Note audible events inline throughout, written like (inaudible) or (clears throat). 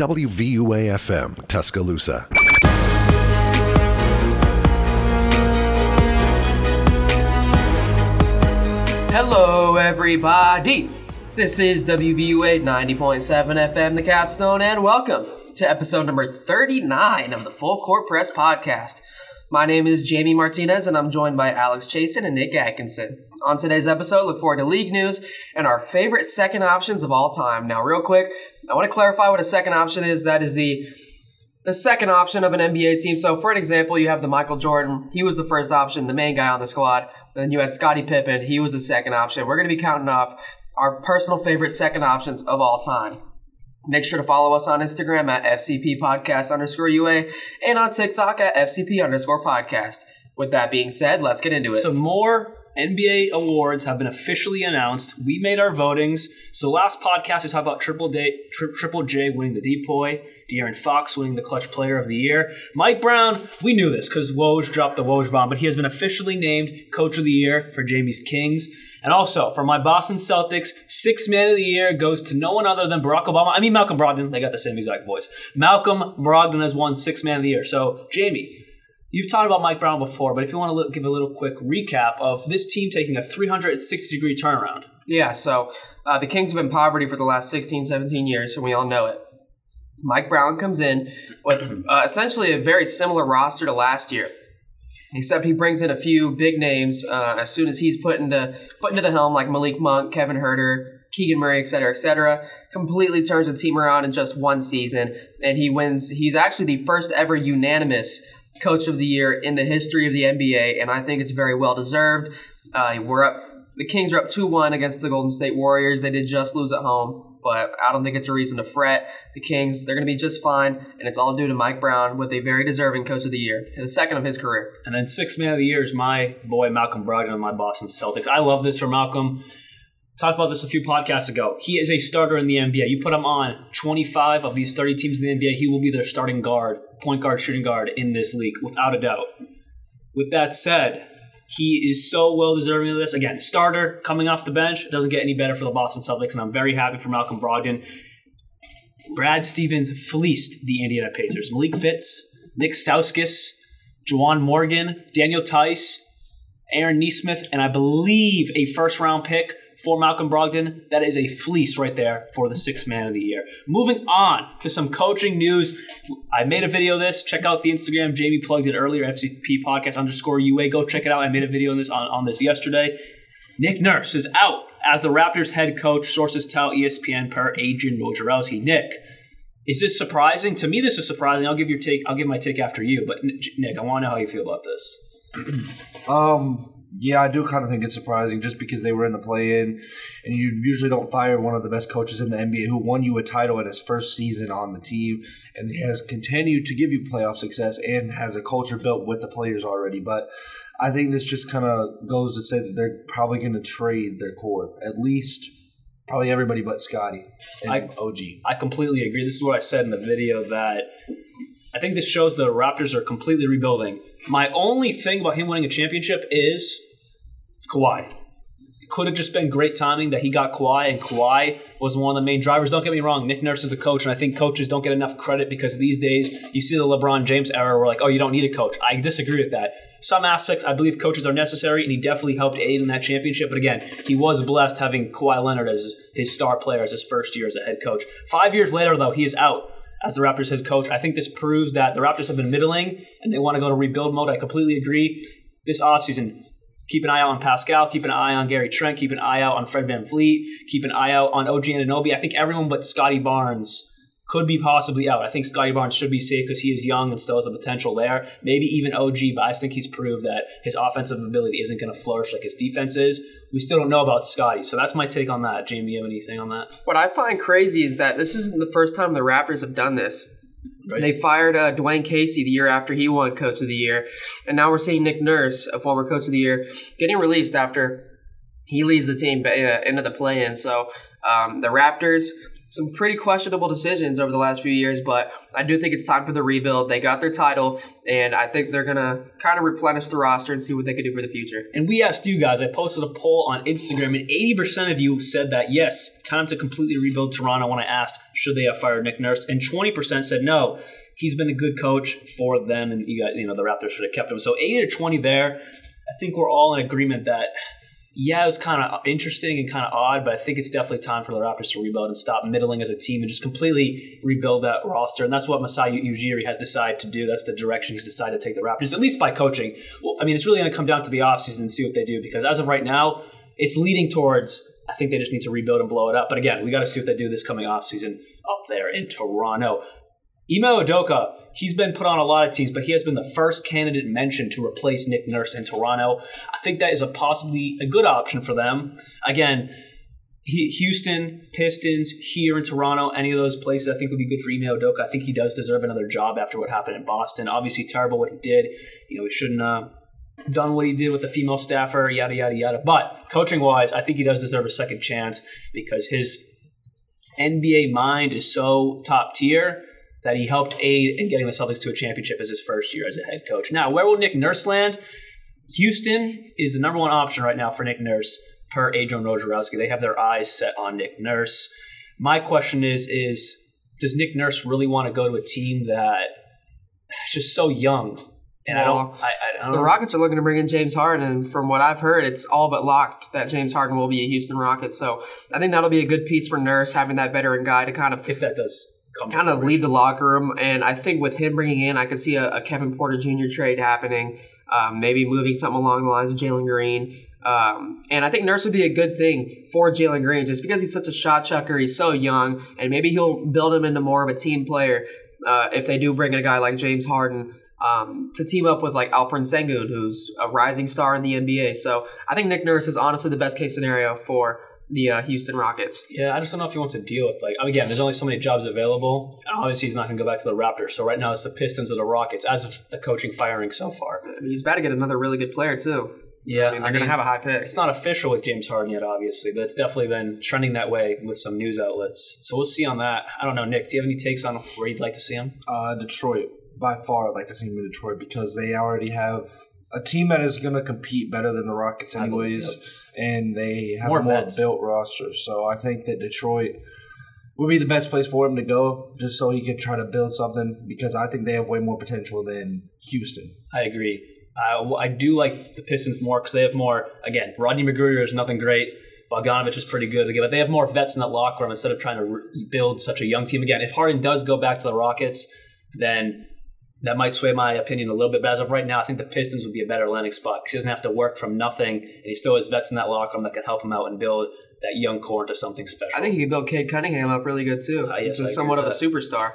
WVUA FM, Tuscaloosa. Hello, everybody. This is WVUA 90.7 FM, the capstone, and welcome to episode number 39 of the Full Court Press podcast. My name is Jamie Martinez, and I'm joined by Alex Chasen and Nick Atkinson. On today's episode, look forward to league news and our favorite second options of all time. Now, real quick, I want to clarify what a second option is. That is the the second option of an NBA team. So, for an example, you have the Michael Jordan. He was the first option, the main guy on the squad. Then you had Scottie Pippen. He was the second option. We're going to be counting off our personal favorite second options of all time. Make sure to follow us on Instagram at FCP Podcast underscore UA and on TikTok at FCP underscore podcast. With that being said, let's get into it. Some more NBA awards have been officially announced. We made our votings. So last podcast we talked about Triple J, tri- Triple J winning the Depoy, De'Aaron Fox winning the Clutch Player of the Year. Mike Brown, we knew this because Woj dropped the Woj bomb, but he has been officially named Coach of the Year for Jamie's Kings. And also for my Boston Celtics, Sixth Man of the Year goes to no one other than Barack Obama. I mean Malcolm Brogdon. They got the same exact voice. Malcolm Brogdon has won Sixth Man of the Year. So Jamie, You've talked about Mike Brown before, but if you want to give a little quick recap of this team taking a 360 degree turnaround. Yeah, so uh, the Kings have been poverty for the last 16, 17 years, and we all know it. Mike Brown comes in with uh, essentially a very similar roster to last year, except he brings in a few big names uh, as soon as he's put into put into the helm, like Malik Monk, Kevin Huerter, Keegan Murray, et cetera, et cetera. Completely turns the team around in just one season, and he wins. He's actually the first ever unanimous Coach of the Year in the history of the NBA, and I think it's very well deserved. Uh, we're up. The Kings are up two one against the Golden State Warriors. They did just lose at home, but I don't think it's a reason to fret. The Kings, they're going to be just fine, and it's all due to Mike Brown with a very deserving Coach of the Year, the second of his career. And then Sixth Man of the Year is my boy Malcolm Brogdon on my Boston Celtics. I love this for Malcolm. Talked about this a few podcasts ago. He is a starter in the NBA. You put him on 25 of these 30 teams in the NBA, he will be their starting guard, point guard, shooting guard in this league, without a doubt. With that said, he is so well deserving of this. Again, starter coming off the bench doesn't get any better for the Boston Celtics, and I'm very happy for Malcolm Brogdon. Brad Stevens fleeced the Indiana Pacers. Malik Fitts, Nick Stauskas, Juwan Morgan, Daniel Theis, Aaron Nesmith, and I believe a first round pick for Malcolm Brogdon. That is a fleece right there for the sixth man of the year. Moving on to some coaching news. I made a video of this. Check out the Instagram. Jamie plugged it earlier, FCP podcast underscore UA. Go check it out. I made a video on this on, on this yesterday. Nick Nurse is out as the Raptors head coach. Sources tell ESPN per Adrian Wojnarowski. Nick, is this surprising? To me, this is surprising. I'll give your take. I'll give my take after you. But Nick, I want to know how you feel about this. (clears throat) Um, yeah, I do kind of think it's surprising just because they were in the play in, and you usually don't fire one of the best coaches in the NBA who won you a title in his first season on the team and has continued to give you playoff success and has a culture built with the players already. But I think this just kind of goes to say that they're probably going to trade their core, at least probably everybody but Scottie and I- OG. I completely agree. This is what I said in the video that I think this shows the Raptors are completely rebuilding. My only thing about him winning a championship is Kawhi. Could have just been great timing that he got Kawhi, and Kawhi was one of the main drivers. Don't get me wrong, Nick Nurse is the coach, and I think coaches don't get enough credit because these days you see the LeBron James era where like, oh, you don't need a coach. I disagree with that. Some aspects, I believe coaches are necessary, and he definitely helped aid in that championship. But again, he was blessed having Kawhi Leonard as his star player as his first year as a head coach. Five years later, though, he is out as the Raptors head coach. I think this proves that the Raptors have been middling and they want to go to rebuild mode. I completely agree. This offseason, keep an eye out on Pascal, keep an eye on Gary Trent, keep an eye out on Fred VanVleet, keep an eye out on OG Anunoby. I think everyone but Scottie Barnes could be possibly out. I think Scottie Barnes should be safe because he is young and still has the potential there. Maybe even OG, but I just think he's proved that his offensive ability isn't going to flourish like his defense is. We still don't know about Scottie, so that's my take on that. Jamie, you have anything on that? What I find crazy is that this isn't the first time the Raptors have done this. Right. They fired uh, Dwane Casey the year after he won Coach of the Year, and now we're seeing Nick Nurse, a former Coach of the Year, getting released after he leads the team uh, into the play-in. So um, the Raptors, some pretty questionable decisions over the last few years, but I do think it's time for the rebuild. They got their title, and I think they're gonna kind of replenish the roster and see what they can do for the future. And we asked you guys, I posted a poll on Instagram, and 80% of you said that yes, time to completely rebuild Toronto when I asked, should they have fired Nick Nurse? And 20% said no. He's been a good coach for them, and you got you know the Raptors should have kept him. So 80 to 20 there. I think we're all in agreement that yeah, it was kind of interesting and kind of odd, but I think it's definitely time for the Raptors to rebuild and stop middling as a team and just completely rebuild that roster. And that's what Masai Ujiri has decided to do. That's the direction he's decided to take the Raptors, at least by coaching. Well, I mean, it's really going to come down to the offseason and see what they do because as of right now, it's leading towards I think they just need to rebuild and blow it up. But again, we got to see what they do this coming offseason up there in Toronto. Ime Udoka, he's been put on a lot of teams, but he has been the first candidate mentioned to replace Nick Nurse in Toronto. I think that is a possibly a good option for them. Again, Houston, Pistons, here in Toronto, any of those places I think would be good for Ime Udoka. I think he does deserve another job after what happened in Boston. Obviously, terrible what he did. You know, he shouldn't have done what he did with the female staffer, yada, yada, yada. But coaching wise, I think he does deserve a second chance because his NBA mind is so top tier that he helped aid in getting the Celtics to a championship as his first year as a head coach. Now, where will Nick Nurse land? Houston is the number one option right now for Nick Nurse per Adrian Wojnarowski. They have their eyes set on Nick Nurse. My question is, is does Nick Nurse really want to go to a team that is just so young? And I don't, I, I don't The Rockets are looking to bring in James Harden, and from what I've heard, it's all but locked that James Harden will be a Houston Rocket. So I think that'll be a good piece for Nurse having that veteran guy to kind of if that does kind of lead the locker room. And I think with him bringing in, I could see a, a Kevin Porter Jr. trade happening, um, maybe moving something along the lines of Jalen Green. Um, and I think Nurse would be a good thing for Jalen Green just because he's such a shot chucker. He's so young, and maybe he'll build him into more of a team player uh, if they do bring in a guy like James Harden. Um, to team up with like Alperen Sengun, who's a rising star in the NBA. So I think Nick Nurse is honestly the best case scenario for the uh, Houston Rockets. Yeah, I just don't know if he wants to deal with like again. There's only so many jobs available. Obviously, he's not going to go back to the Raptors. So right now, it's the Pistons or the Rockets as of the coaching firing so far. I mean, he's about to get another really good player too. Yeah, I mean, they're going to have a high pick. It's not official with James Harden yet, obviously, but it's definitely been trending that way with some news outlets. So we'll see on that. I don't know, Nick. Do you have any takes on where you'd like to see him? Uh, Detroit, by far, I'd like to see him in Detroit because they already have a team that is going to compete better than the Rockets, anyways, and they have More a more built roster. So I think that Detroit would be the best place for him to go, just so he could try to build something. Because I think they have way more potential than Houston. I agree. I, I do like the Pistons more because they have more. Again, Rodney McGruder is nothing great. Bogdanovich is pretty good, but they have more vets in that locker room instead of trying to re- build such a young team. Again, if Harden does go back to the Rockets, then that might sway my opinion a little bit. But as of right now, I think the Pistons would be a better landing spot because he doesn't have to work from nothing, and he still has vets in that locker room that can help him out and build that young core into something special. I think he could build Cade Cunningham up really good too. Uh, yes, somewhat of a superstar.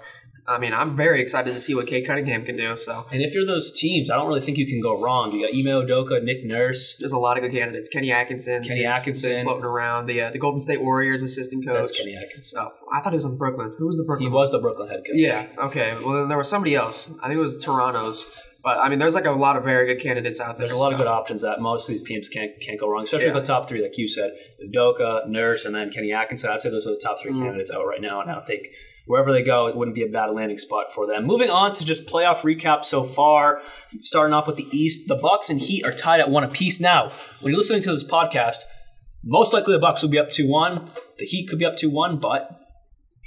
I mean, I'm very excited to see what Cade Cunningham can do. So And if you're those teams, I don't really think you can go wrong. You got Ime Udoka, Nick Nurse. there's a lot of good candidates. Kenny Atkinson, Kenny Atkinson. been floating around. The uh, the Golden State Warriors assistant coach. That's Kenny Atkinson. Oh, I thought he was on Brooklyn. Who was the Brooklyn? He one? was the Brooklyn head coach. Yeah. Okay. Well, then there was somebody else. I think it was Toronto's. But I mean, there's like a lot of very good candidates out there. There's a lot of good options that most of these teams can't can't go wrong, especially Yeah. the top three, like you said, Doka, Nurse, and then Kenny Atkinson. I'd say those are the top 3 Mhm. candidates out right now, and I think wherever they go, it wouldn't be a bad landing spot for them. Moving on to just playoff recap so far, starting off with the East, the Bucks and Heat are tied at one apiece now. When you're listening to this podcast, most likely the Bucks will be up two one. The Heat could be up two one, but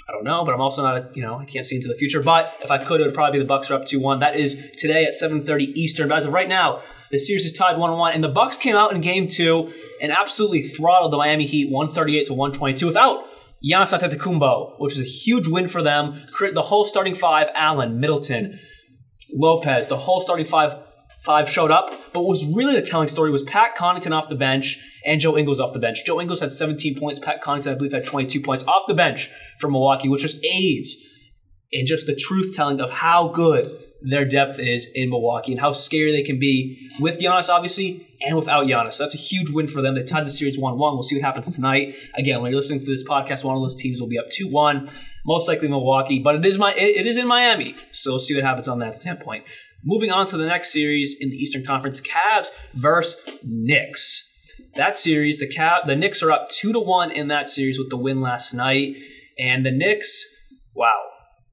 I don't know, but I'm also not, you know, I can't see into the future. But if I could, it would probably be the Bucks are up 2-1. That is today at 7:30 Eastern. But as of right now, the series is tied 1-1, and the Bucks came out in Game Two and absolutely throttled the Miami Heat 138 to 122 without Giannis Antetokounmpo, which is a huge win for them. The whole starting five: Allen, Middleton, Lopez, the whole starting five five showed up. But what was really the telling story was Pat Connaughton off the bench and Joe Ingles off the bench. Joe Ingles had 17 points. Pat Connaughton, I believe, had 22 points off the bench for Milwaukee, which just aids in just the truth telling of how good their depth is in Milwaukee and how scary they can be with Giannis, obviously, and without Giannis. So that's a huge win for them. They tied the series 1 1. We'll see what happens tonight. Again, when you're listening to this podcast, one of those teams will be up 2 1, most likely Milwaukee, but it is my it it is in Miami. So we'll see what happens on that standpoint. Moving on to the next series in the Eastern Conference, Cavs versus Knicks. That series, the Cav, the Knicks are up two to one in that series with the win last night. And the Knicks, wow,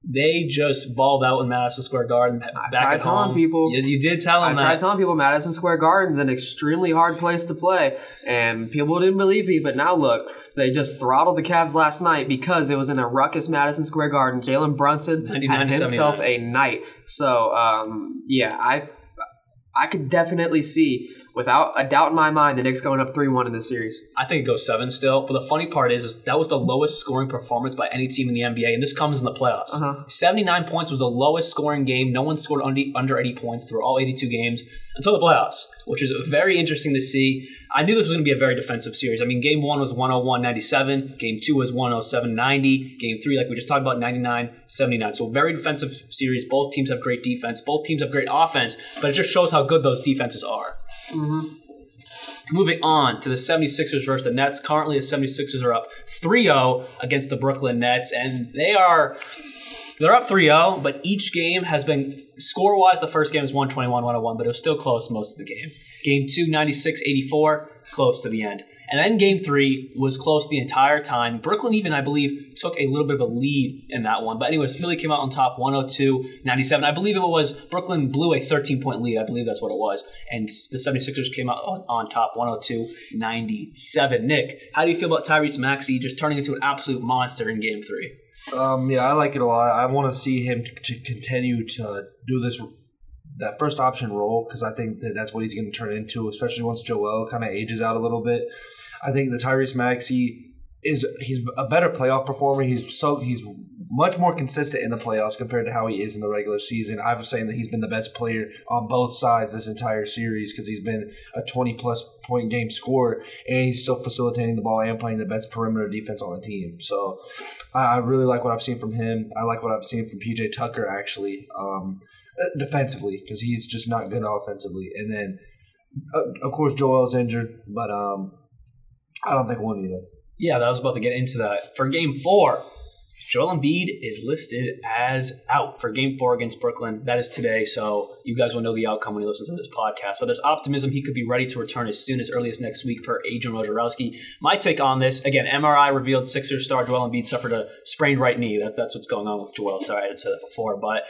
they just balled out in Madison Square Garden back tried at telling home. people. you, you did tell them. I them tried telling people Madison Square Garden's an extremely hard place to play, and people didn't believe me. But now look, they just throttled the Cavs last night because it was in a ruckus Madison Square Garden. Jalen Brunson had himself a night. So um, yeah, I I could definitely see, without a doubt in my mind, the Knicks going up three one in this series. I think it goes seven still. But the funny part is, is that was the lowest scoring performance by any team in the NBA, and this comes in the playoffs. Uh-huh. 79 points was the lowest scoring game. No one scored under, under 80 points through all 82 games until the playoffs, which is very interesting to see. I knew this was going to be a very defensive series. I mean, game one was 101 97, game two was 107 90, game three, like we just talked about, 99 79. So, very defensive series. Both teams have great defense, both teams have great offense, but it just shows how good those defenses are. Mm-hmm. Moving on to the 76ers versus the Nets. Currently, the 76ers are up 3-0 against the Brooklyn Nets, and they are they're up 3-0, but each game has been score-wise, the first game is 121-101, but it was still close most of the game. Game 2, 96-84, close to the end. And then game three was close the entire time. Brooklyn even, I believe, took a little bit of a lead in that one. But anyways, Philly came out on top 102-97. I believe it was Brooklyn blew a 13-point lead. I believe that's what it was. And the 76ers came out on, top 102-97. Nick, how do you feel about Tyrese Maxey just turning into an absolute monster in game three? Um, yeah, I like it a lot. I want to see him to continue to do this that first option role because I think that that's what he's going to turn into, especially once Joel kind of ages out a little bit. I think the Tyrese Maxey is he's a better playoff performer. He's so he's much more consistent in the playoffs compared to how he is in the regular season. I was saying that he's been the best player on both sides this entire series because he's been a 20 plus point game scorer and he's still facilitating the ball and playing the best perimeter defense on the team. So I, really like what I've seen from him. I like what I've seen from PJ Tucker actually um, defensively because he's just not good offensively. And then uh, of course Joel's injured, but um, I don't think we'll need. Yeah, that was about to get into that. For game four, Joel Embiid is listed as out for game four against Brooklyn. That is today, so you guys will know the outcome when you listen to this podcast. But there's optimism he could be ready to return as soon as early as next week per Adrian Wojnarowski. My take on this, again, MRI revealed Sixers star Joel Embiid suffered a sprained right knee. That, that's what's going on with Joel. Sorry, I had said that before, but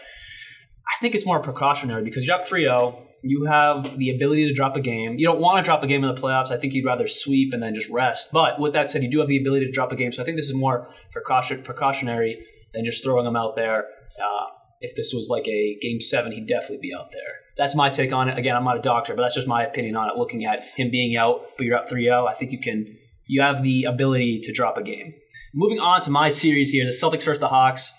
I think it's more precautionary because you're up 3-0. You have the ability to drop a game. You don't want to drop a game in the playoffs. I think you'd rather sweep and then just rest. But with that said, you do have the ability to drop a game. So I think this is more precaution, precautionary than just throwing him out there. Uh, if this was like a game seven, he'd definitely be out there. That's my take on it. Again, I'm not a doctor, but that's just my opinion on it. Looking at him being out, but you're up 3-0, I think you can. You have the ability to drop a game. Moving on to my series here, the Celtics versus the Hawks.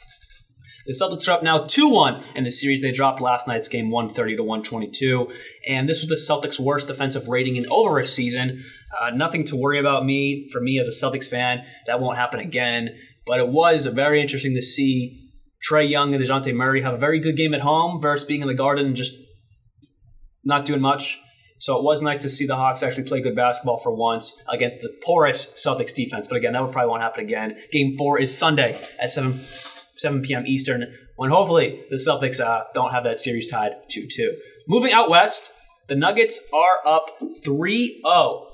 The Celtics are up now 2 1 in the series. They dropped last night's game 130 to 122. And this was the Celtics' worst defensive rating in over a season. Uh, nothing to worry about me. For me as a Celtics fan, that won't happen again. But it was very interesting to see Trae Young and DeJounte Murray have a very good game at home versus being in the garden and just not doing much. So it was nice to see the Hawks actually play good basketball for once against the porous Celtics defense. But again, that would probably won't happen again. Game four is Sunday at 7 7 p.m. Eastern, when hopefully the Celtics uh, don't have that series tied 2 2. Moving out west, the Nuggets are up 3 0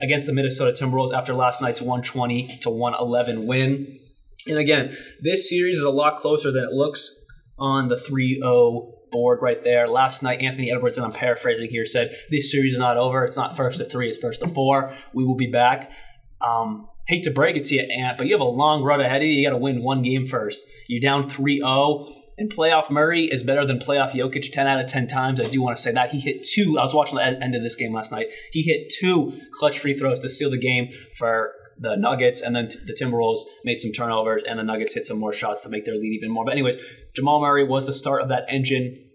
against the Minnesota Timberwolves after last night's 120 to 111 win. And again, this series is a lot closer than it looks on the 3 0 board right there. Last night, Anthony Edwards, and I'm paraphrasing here, said this series is not over. It's not first to three, it's first to four. We will be back. Um, hate to break it to you, Ant, but you have a long road ahead of you. You got to win one game first. You're down 3 0. And playoff Murray is better than playoff Jokic 10 out of 10 times. I do want to say that. He hit two. I was watching the end of this game last night. He hit two clutch free throws to seal the game for the Nuggets, and then the Timberwolves made some turnovers, and the Nuggets hit some more shots to make their lead even more. But, anyways, Jamal Murray was the start of that engine.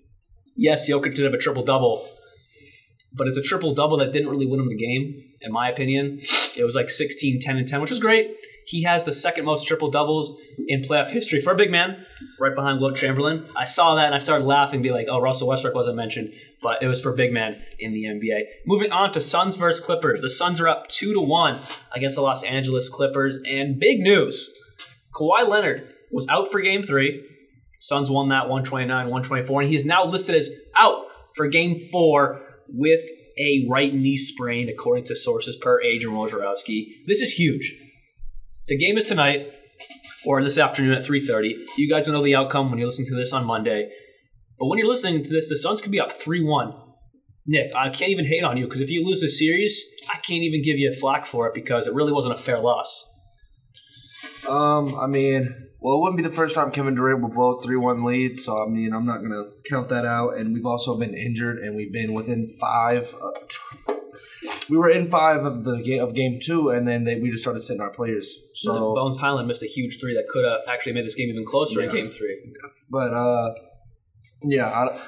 Yes, Jokic did have a triple double, but it's a triple double that didn't really win him the game, in my opinion. It was like 16, 10, and 10, which was great. He has the second most triple doubles in playoff history for a big man, right behind Wilt Chamberlain. I saw that and I started laughing, be like, oh, Russell Westbrook wasn't mentioned, but it was for big man in the NBA. Moving on to Suns versus Clippers. The Suns are up 2 to 1 against the Los Angeles Clippers. And big news Kawhi Leonard was out for game three. Suns won that 129 124, and he is now listed as out for game four with a right knee sprain, according to sources per Adrian Wojnarowski. This is huge. The game is tonight. or this afternoon at 3.30. You guys will know the outcome when you're listening to this on Monday. But when you're listening to this, the Suns could be up 3-1. Nick, I can't even hate on you because if you lose the series, I can't even give you a flack for it because it really wasn't a fair loss. Um, I mean, well, it wouldn't be the first time Kevin Durant will blow a three-one lead, so I mean, I'm not going to count that out. And we've also been injured, and we've been within five. Uh, we were in five of the game of game two, and then they, we just started sitting our players. So, Bones Hyland missed a huge three that could have actually made this game even closer in game three. but uh, yeah, I,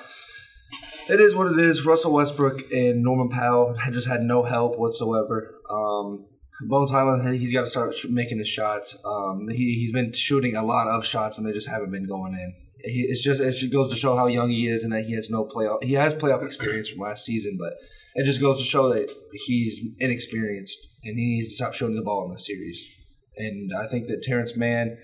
it is what it is. Russell Westbrook and Norman Powell had just had no help whatsoever. Um, Bones Hyland, he's got to start making his shots. Um, he he's been shooting a lot of shots, and they just haven't been going in. He, it's just it just goes to show how young he is, and that he has no playoff. He has playoff experience from last season, but it just goes to show that he's inexperienced, and he needs to stop shooting the ball in this series. And I think that Terance Mann,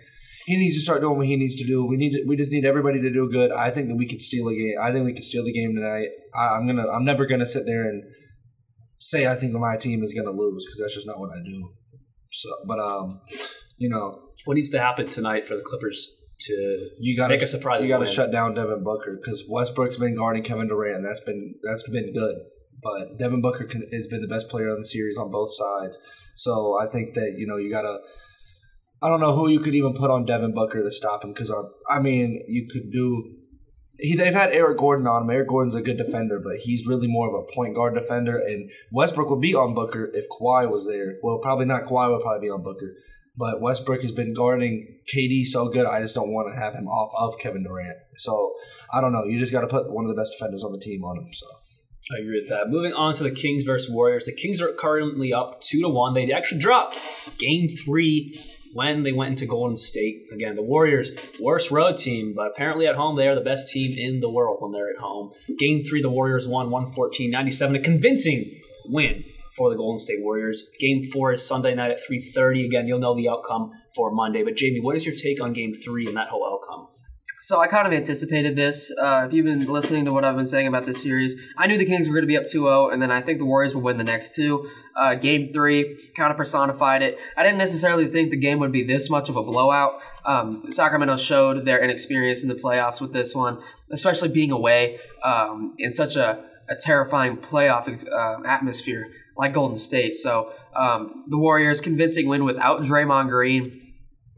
he needs to start doing what he needs to do. We need to, we just need everybody to do good. I think that we could steal a game. I think we could steal the game tonight. I, I'm gonna I'm never gonna sit there and say I think my team is gonna lose because that's just not what I do. So, but um, you know, What needs to happen tonight for the Clippers to you got to Make a surprise? You got to shut down Devin Booker because Westbrook's been guarding Kevin Durant. That's been that's been good. But Devin Booker can, has been the best player on the series on both sides. So I think that you know you got to. I don't know who you could even put on Devin Booker to stop him because I mean you could do. He, they've had Eric Gordon on him. Eric Gordon's a good defender, but he's really more of a point guard defender. And Westbrook would be on Booker if Kawhi was there. Well, probably not. Kawhi would probably be on Booker. But Westbrook has been guarding KD so good, I just don't want to have him off of Kevin Durant. So I don't know. You just got to put one of the best defenders on the team on him. So I agree with that. Moving on to the Kings versus Warriors. The Kings are currently up two to one. They actually dropped game three when they went into Golden State. Again, the Warriors, worst road team, but apparently at home they are the best team in the world when they're at home. Game three, the Warriors won 114-97, a convincing win for the Golden State Warriors. Game four is Sunday night at 3:30. Again, you'll know the outcome for Monday. But Jamie, what is your take on Game three and that whole outcome? So I kind of anticipated this. Uh, if you've been listening to what I've been saying about this series, I knew the Kings were going to be up 2-0, and then I think the Warriors will win the next two. Uh, game three kind of personified it. I didn't necessarily think the game would be this much of a blowout. Um, Sacramento showed their inexperience in the playoffs with this one, especially being away um, in such a, a terrifying playoff uh, atmosphere like Golden State. So um, the Warriors convincing win without Draymond Green.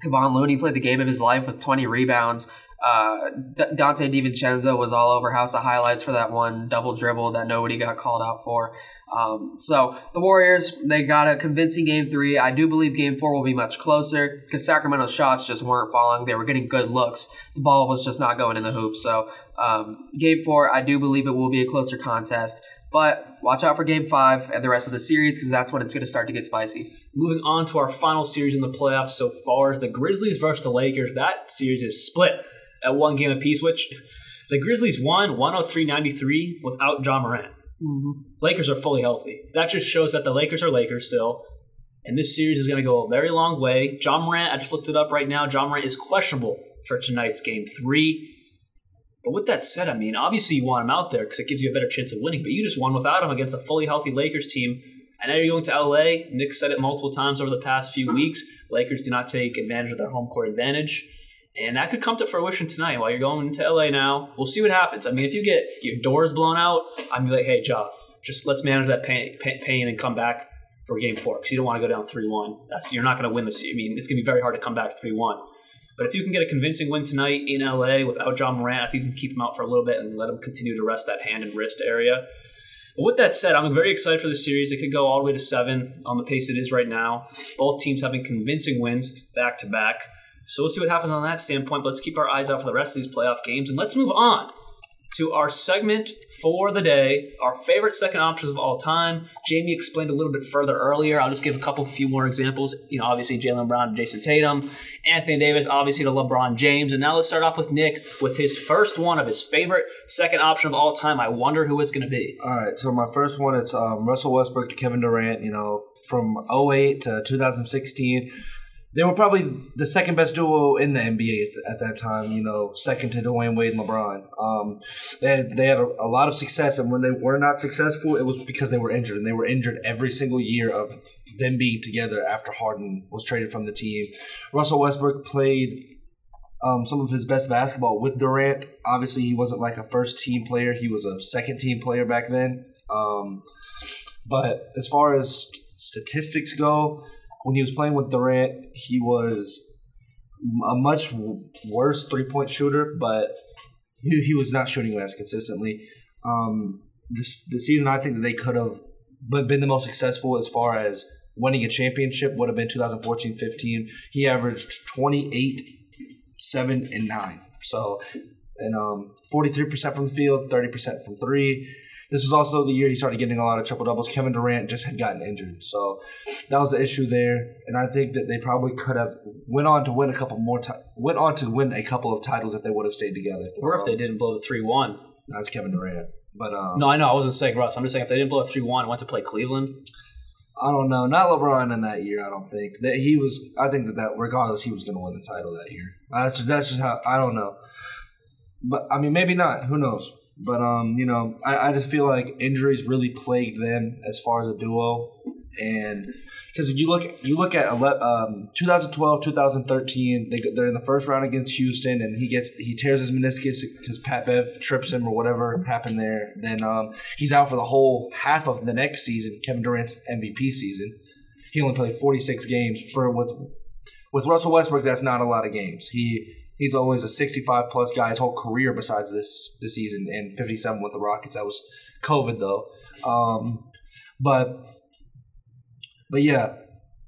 Kevon Looney played the game of his life with 20 rebounds. Uh, D- Donte DiVincenzo was all over House of Highlights for that one double dribble that nobody got called out for. Um, so the Warriors, they got a convincing game three. I do believe game four will be much closer because Sacramento's shots just weren't falling. They were getting good looks. The ball was just not going in the hoop. So um, game four, I do believe it will be a closer contest. But watch out for game five and the rest of the series because that's when it's going to start to get spicy. Moving on to our final series in the playoffs so far is the Grizzlies versus the Lakers. That series is split at one game apiece, which the Grizzlies won 103-93 without John Morant. Mm-hmm. Lakers are fully healthy. That just shows that the Lakers are Lakers still. And this series is going to go a very long way. John Morant, I just looked it up right now. John Morant is questionable for tonight's game three. But with that said, I mean, obviously you want him out there because it gives you a better chance of winning. But you just won without him against a fully healthy Lakers team. And now you're going to LA. Nick said it multiple times over the past few weeks. Lakers do not take advantage of their home court advantage. And that could come to fruition tonight while you're going into LA now. We'll see what happens. I mean, if you get your doors blown out, I'm like, hey, Ja, just let's manage that pain, pain, pain and come back for game four because you don't want to go down 3 1. That's You're not going to win this. I mean, it's going to be very hard to come back 3 1. But if you can get a convincing win tonight in LA without John Morant, I think you can keep him out for a little bit and let him continue to rest that hand and wrist area. But with that said, I'm very excited for the series. It could go all the way to seven on the pace it is right now. Both teams having convincing wins back to back. So we'll see what happens on that standpoint. But let's keep our eyes out for the rest of these playoff games. And let's move on to our segment for the day, our favorite second options of all time. Jamie explained a little bit further earlier. I'll just give a couple few more examples. You know, obviously Jaylen Brown Jayson Tatum, Anthony Davis, obviously to LeBron James. And now let's start off with Nick with his first one of his favorite second option of all time. I wonder who it's going to be. all right. So my first one, it's um, Russell Westbrook to Kevin Durant. You know, from 08 to 2016. They were probably the second best duo in the NBA at, at that time. You know, second to Dwyane Wade and LeBron. Um, they had, they had a, a, lot of success, and when they were not successful, it was because they were injured, and they were injured every single year of them being together after Harden was traded from the team. Russell Westbrook played. Um, some of his best basketball with Durant. Obviously, he wasn't like a first team player; he was a second team player back then. Um, but as far as statistics go, when he was playing with Durant, he was a much worse three point shooter, but he, he was not shooting as consistently. Um, this the season I think that they could have been the most successful as far as winning a championship would have been 2014-15. He averaged 28, 7, and 9. So, and um, 43% from the field, 30% from three. This was also the year he started getting a lot of triple doubles. Kevin Durant just had gotten injured, so that was the issue there. And I think that they probably could have went on to win a couple more. T- went on to win a couple of titles if they would have stayed together. Or if they didn't blow the three one. That's Kevin Durant. But um, no, I know I wasn't saying Russ. I'm just saying if they didn't blow a three one, went to play Cleveland. I don't know. Not LeBron in that year. I don't think that he was. I think that that regardless, he was going to win the title that year. That's that's just how I don't know. But I mean, maybe not. Who knows? But um, you know, I, I just feel like injuries really plagued them as far as a duo, and because you look you look at um, 2012, 2013, they they're in the first round against Houston, and he gets he tears his meniscus because Pat Bev trips him or whatever happened there. Then um, he's out for the whole half of the next season, Kevin Durant's MVP season. He only played 46 games for with with Russell Westbrook. That's not a lot of games. He he's always a 65 plus guy his whole career besides this this season and 57 with the Rockets. That was COVID though. Um, but but yeah,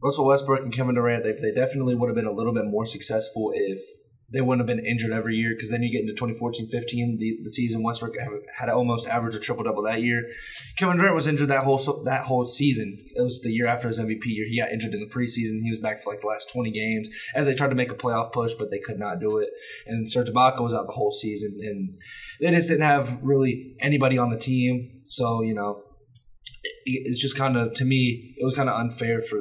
Russell Westbrook and Kevin Durant they, they definitely would have been a little bit more successful if they wouldn't have been injured every year because then you get into 2014-15, the, the season Westbrook had almost averaged a triple double that year. Kevin Durant was injured that whole that whole season. It was the year after his MVP year. He got injured in the preseason. He was back for like the last 20 games as they tried to make a playoff push, but they could not do it. And Serge Ibaka was out the whole season, and they just didn't have really anybody on the team. So you know, it's just kind of to me, it was kind of unfair for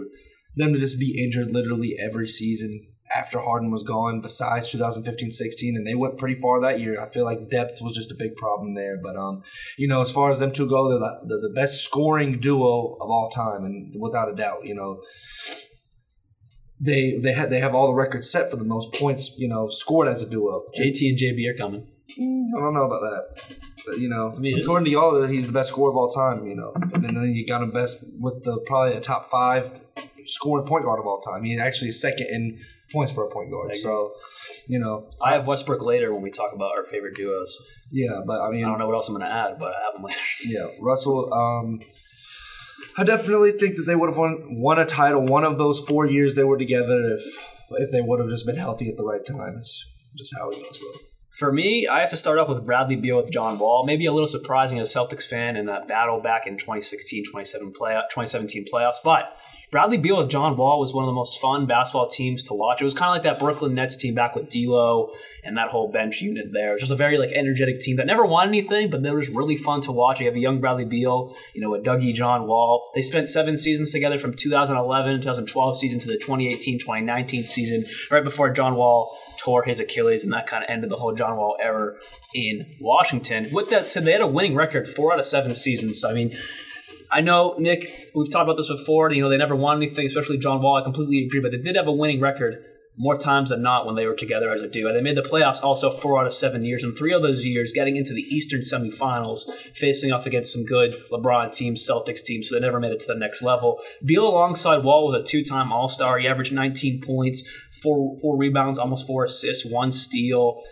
them to just be injured literally every season after Harden was gone, besides 2015 16, and they went pretty far that year. I feel like depth was just a big problem there. But, um, you know, as far as them two go, they're the, they're the best scoring duo of all time, and without a doubt, you know. They they have they have all the records set for the most points you know scored as a duo. JT and JB are coming. I don't know about that. But, you know, I mean, according to y'all, he's the best scorer of all time. You know, and then you got him best with the probably a top five scoring point guard of all time. He's actually second in points for a point guard. So, you know, I have Westbrook later when we talk about our favorite duos. Yeah, but I mean, I don't know what else I'm going to add, but I have them later. (laughs) Yeah, Russell. Um, I definitely think that they would have won won a title one of those four years they were together if if they would have just been healthy at the right time. It's just how it goes. Though. For me, I have to start off with Bradley Beal with John Wall. Maybe a little surprising as a Celtics fan in that battle back in 2016, 2017 playoffs, but Bradley Beal with John Wall was one of the most fun basketball teams to watch. It was kind of like that Brooklyn Nets team back with D'Lo and that whole bench unit there. It was just a very like energetic team that never won anything, but they were just really fun to watch. You have a young Bradley Beal, you know, a Dougie John Wall. They spent seven seasons together from 2011 2012 season to the 2018-2019 season, right before John Wall tore his Achilles, and that kind of ended the whole John Wall era in Washington. With that said, they had a winning record four out of seven seasons. So, I mean, I know, Nick, we've talked about this before. You know, they never won anything, especially John Wall. I completely agree, but they did have a winning record more times than not when they were together as a duo. They made the playoffs also four out of seven years, and three of those years getting into the Eastern semifinals, facing off against some good LeBron teams, Celtics teams, so they never made it to the next level. Beal alongside Wall was a two-time All-Star. He averaged 19 points, four four rebounds, almost four assists, one steal.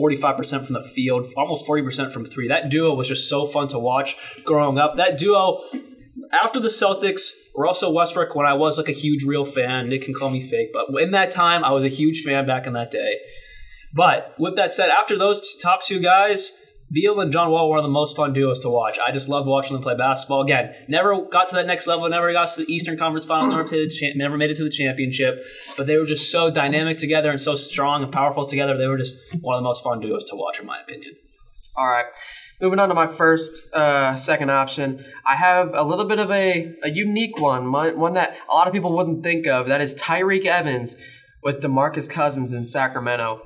45% from the field, almost 40% from three. That duo was just so fun to watch growing up. That duo, after the Celtics, Russell Westbrook, when I was like a huge real fan, Nick can call me fake, but in that time, I was a huge fan back in that day. But with that said, after those top two guys, Beal and John Wall were one of the most fun duos to watch. I just loved watching them play basketball. Again, never got to that next level, never got to the Eastern Conference Final, never, cha- never made it to the championship. But they were just so dynamic together and so strong and powerful together. They were just one of the most fun duos to watch, in my opinion. All right. Moving on to my first, uh, second option, I have a little bit of a, a unique one, one that a lot of people wouldn't think of. That is Tyreke Evans with DeMarcus Cousins in Sacramento.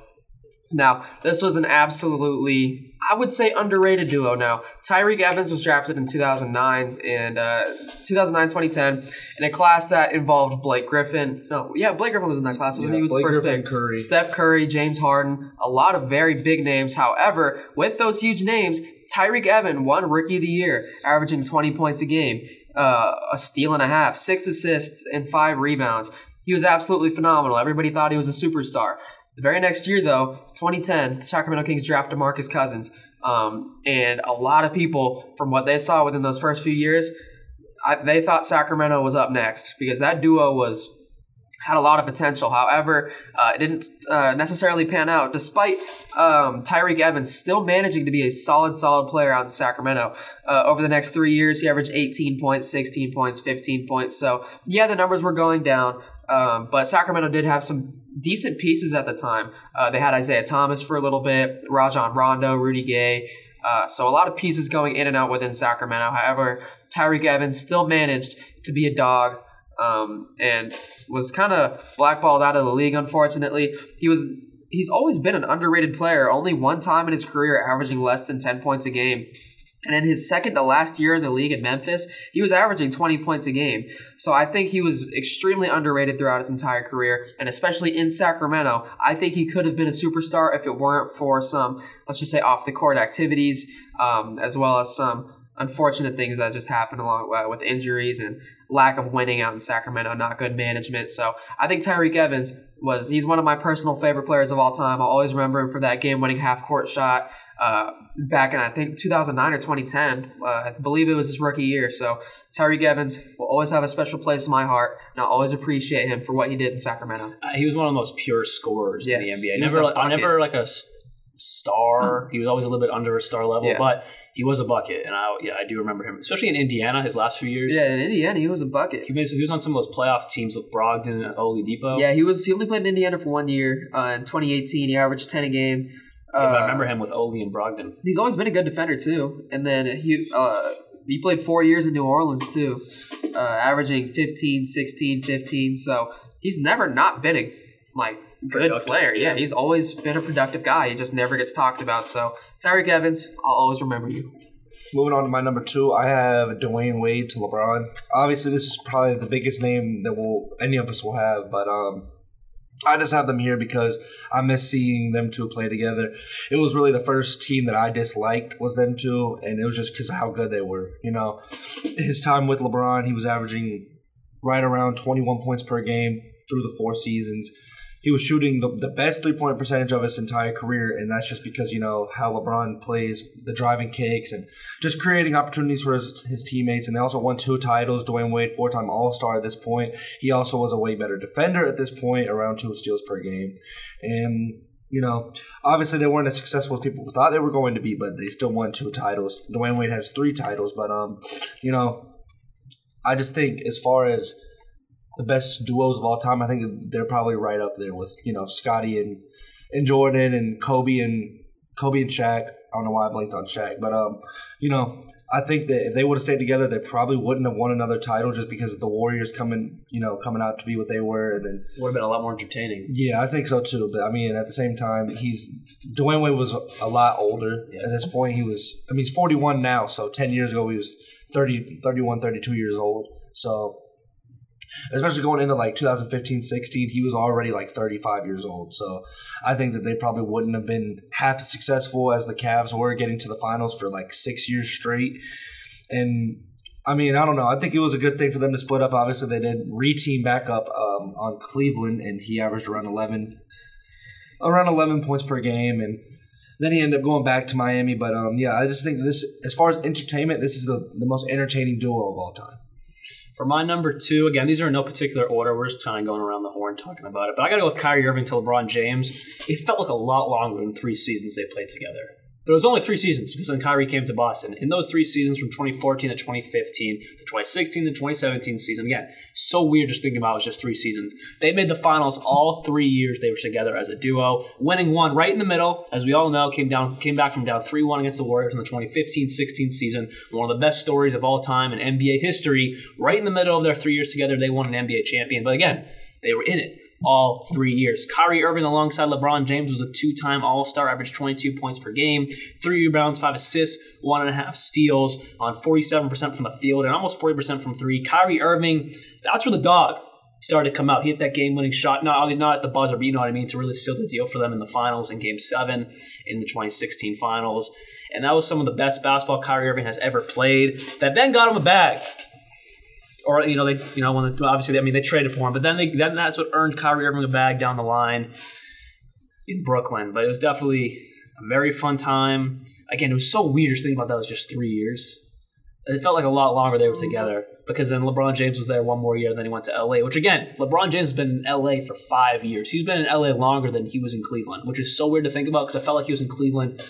Now, this was an absolutely, I would say, underrated duo. Now, Tyreke Evans was drafted in 2009 and uh, 2009 2010 in a class that involved Blake Griffin. No, yeah, Blake Griffin was in that class, wasn't Yeah, he? He was Blake the first Griffin, pick. Curry. Steph Curry, James Harden, a lot of very big names. However, with those huge names, Tyreke Evans won Rookie of the Year, averaging 20 points a game, uh, a steal and a half, six assists, and five rebounds. He was absolutely phenomenal. Everybody thought he was a superstar. The very next year, though, 2010, the Sacramento Kings drafted Marcus Cousins. Um, and a lot of people, from what they saw within those first few years, I, they thought Sacramento was up next because that duo was had a lot of potential. However, uh, it didn't uh, necessarily pan out, despite um, Tyreke Evans still managing to be a solid, solid player out in Sacramento. Uh, over the next three years, he averaged 18 points, 16 points, 15 points. So, yeah, the numbers were going down, um, but Sacramento did have some decent pieces at the time. Uh, they had Isaiah Thomas for a little bit, Rajon Rondo, Rudy Gay. Uh, so a lot of pieces going in and out within Sacramento. However, Tyreke Evans still managed to be a dog um, and was kind of blackballed out of the league. Unfortunately, he was he's always been an underrated player. Only one time in his career averaging less than ten points a game. And in his second to last year in the league in Memphis, he was averaging 20 points a game. So I think he was extremely underrated throughout his entire career, and especially in Sacramento. I think he could have been a superstar if it weren't for some, let's just say, off the court activities, um, as well as some unfortunate things that just happened along uh, with injuries and lack of winning out in Sacramento, not good management. So I think Tyreke Evans was he's one of my personal favorite players of all time. I'll always remember him for that game-winning half-court shot uh, back in I think 2009 or 2010. Uh, I believe it was his rookie year. So Tyreke Evans will always have a special place in my heart, and I'll always appreciate him for what he did in Sacramento. Uh, he was one of the most pure scorers in the NBA. Never, like, never like a star. He was always a little bit under a star level, Yeah. but he was a bucket, and I yeah I do remember him, especially in Indiana. His last few years, Yeah, in Indiana, he was a bucket. he, made, he was on some of those playoff teams with Brogdon and Oladipo. Yeah, he was. He only played in Indiana for one year. Uh, in 2018, he averaged 10 a game. Uh, Yeah, but I remember him with Oli and Brogdon. He's always been a good defender too. And then he uh, he played four years in New Orleans too, uh, averaging 15, 16, 15. So he's never not been a like good Productive, player. Yeah, yeah. he's always been a productive guy. He just never gets talked about. So Tyreke Evans, I'll always remember you. Moving on to my number two, I have Dwyane Wade to LeBron. Obviously, this is probably the biggest name that will any of us will have, but um, I just have them here because I miss seeing them two play together. It was really the first team that I disliked was them two, and it was just because of how good they were. You know, his time with LeBron, he was averaging right around 21 points per game through the four seasons. He was shooting the, the best three point percentage of his entire career, and that's just because you know how LeBron plays the driving kicks and just creating opportunities for his, his teammates. And they also won two titles. Dwyane Wade, four time All Star at this point. He also was a way better defender at this point, around two steals per game. And you know, obviously they weren't as successful as people thought they were going to be, but they still won two titles. Dwyane Wade has three titles, but um, you know, I just think as far as the best duos of all time, I think they're probably right up there with you know Scottie and and Jordan and Kobe and Kobe and Shaq. I don't know why I blinked on Shaq, but um, you know, I think that if they would have stayed together, they probably wouldn't have won another title just because of the Warriors coming, you know, coming out to be what they were, and then Would have been a lot more entertaining. yeah, I think so too. But I mean, at the same time, he's Dwyane Wade was a lot older Yeah. at this point. He was, I mean, he's 41 now. So 10 years ago, he was 30, 31, 32 years old. So especially going into like 2015, 16, he was already like 35 years old. So I think that they probably wouldn't have been half as successful as the Cavs were getting to the finals for like six years straight. And I mean, I don't know. I think it was a good thing for them to split up. Obviously, they did re-team back up um, on Cleveland, and he averaged around eleven, around eleven points per game, and then he ended up going back to Miami. But um, yeah, I just think this, as far as entertainment, this is the, the most entertaining duo of all time. For my number two, again, these are in no particular order. We're just kind of going around the horn talking about it. But I got to go with Kyrie Irving to LeBron James. It felt like a lot longer than three seasons they played together. It was only three seasons because then Kyrie came to Boston. In those three seasons from 2014 to 2015, the 2016 to 2017 season, again, so weird just thinking about it was just three seasons. They made the finals all three years they were together as a duo, winning one right in the middle, as we all know, came down came back from down 3-1 against the Warriors in the 2015-16 season. One of the best stories of all time in NBA history. Right in the middle of their three years together, they won an NBA champion. But again, they were in it all three years. Kyrie Irving alongside LeBron James was a two-time All-Star, averaged 22 points per game, three rebounds, five assists, one and a half steals on 47% from the field and almost 40% from three. Kyrie Irving, that's where the dog started to come out. He hit that game-winning shot, not not at the buzzer, but you know what I mean, to really seal the deal for them in the finals in Game Seven in the 2016 finals. And that was some of the best basketball Kyrie Irving has ever played. That then got him a bag or you know they you know when the, obviously I mean they traded for him, but then they then that's what earned Kyrie Irving a bag down the line in Brooklyn. But it was definitely a very fun time. Again, it was so weird to think about that was just three years. It felt like a lot longer they were mm-hmm. together because then LeBron James was there one more year, and then he went to LA. Which again, LeBron James has been in LA for five years. He's been in LA longer than he was in Cleveland, which is so weird to think about because I felt like he was in Cleveland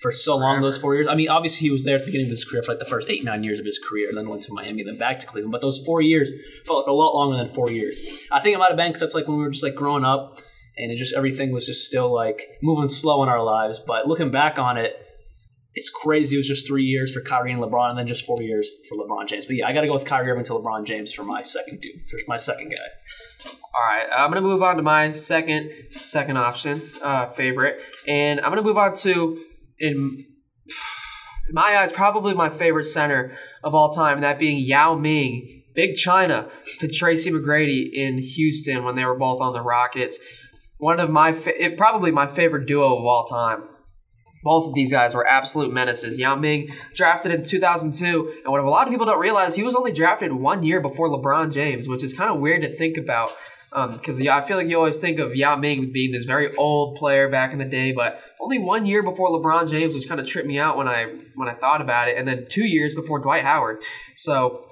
for so long those four years. I mean, obviously he was there at the beginning of his career for like the first eight nine years of his career, and then went to Miami, then back to Cleveland. But those four years felt like a lot longer than four years. I think it might have been because that's like when we were just like growing up, and it just everything was just still like moving slow in our lives. But looking back on it. It's crazy. It was just three years for Kyrie and LeBron, and then just four years for LeBron James. But yeah, I got to go with Kyrie Irving to LeBron James for my second dude, for my second guy. All right, I'm gonna move on to my second second option, uh, favorite, and I'm gonna move on to in my eyes, probably my favorite center of all time, and that being Yao Ming, Big China, to Tracy McGrady in Houston when they were both on the Rockets. One of my, fa- it, probably my favorite duo of all time. Both of these guys were absolute menaces. Yao Ming drafted in 2002, and what a lot of people don't realize, he was only drafted one year before LeBron James, which is kind of weird to think about because um, I feel like you always think of Yao Ming being this very old player back in the day, but only one year before LeBron James, which kind of tripped me out when I when I thought about it, and then two years before Dwight Howard. So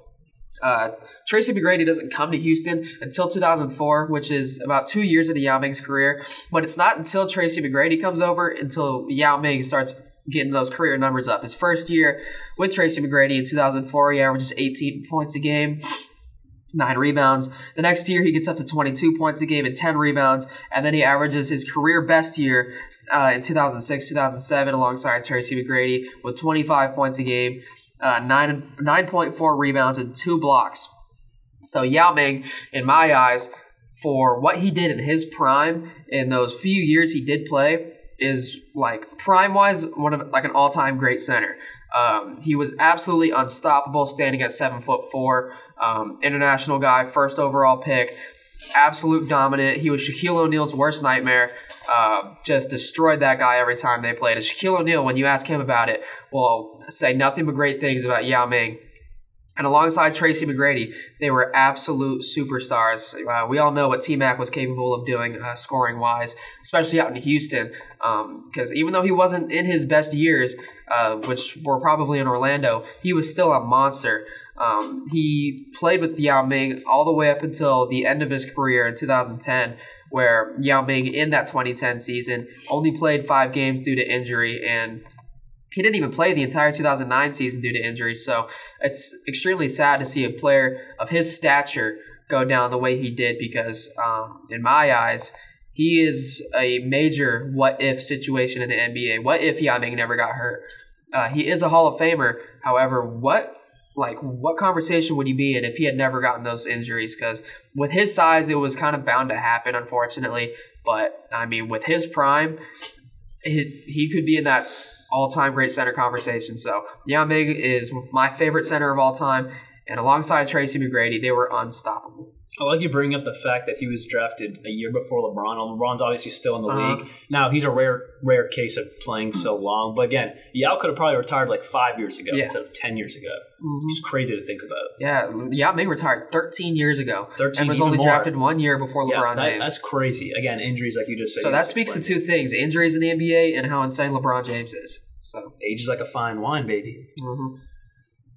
uh, Tracy McGrady doesn't come to Houston until 2004, which is about two years into Yao Ming's career. But it's not until Tracy McGrady comes over until Yao Ming starts getting those career numbers up. His first year with Tracy McGrady in 2004, he averages 18 points a game nine rebounds. The next year, he gets up to 22 points a game and 10 rebounds, and then he averages his career best year uh, in 2006, 2007, alongside Tracy McGrady with 25 points a game, uh, nine 9.4 rebounds, and two blocks. So Yao Ming, in my eyes, for what he did in his prime in those few years he did play, is like prime wise one of like an all time great center. Um, he was absolutely unstoppable, standing at seven foot four. Um, international guy, first overall pick, absolute dominant. He was Shaquille O'Neal's worst nightmare. Uh, just destroyed that guy every time they played. And Shaquille O'Neal, when you ask him about it, will say nothing but great things about Yao Ming. And alongside Tracy McGrady, they were absolute superstars. Uh, we all know what T Mac was capable of doing uh, scoring wise, especially out in Houston. Because um, even though he wasn't in his best years, uh, which were probably in Orlando, he was still a monster. Um, he played with Yao Ming all the way up until the end of his career in 2010, where Yao Ming in that 2010 season only played five games due to injury and he didn't even play the entire 2009 season due to injury. So it's extremely sad to see a player of his stature go down the way he did because, um, in my eyes, he is a major what if situation in the NBA. What if Yao Ming never got hurt? Uh, he is a Hall of Famer. However, what like what conversation would he be in if he had never gotten those injuries? Because with his size, it was kind of bound to happen, unfortunately. But I mean, with his prime, he, he could be in that all-time great center conversation. So Yao Ming is my favorite center of all time, and alongside Tracy McGrady, they were unstoppable. I like you bringing up the fact that he was drafted a year before LeBron. LeBron's obviously still in the uh-huh. league. Now he's a rare rare case of playing so long. But again, Yao could have probably retired like five years ago yeah. instead of ten years ago. Mm-hmm. It's crazy to think about. Yeah, Yao Ming retired 13 years ago. 13 and was only more. drafted one year before LeBron yeah, that, James. That's crazy. Again, injuries like you just said. So that speaks to two things: injuries in the NBA and how insane LeBron James is. So age is like a fine wine, baby. Mm-hmm.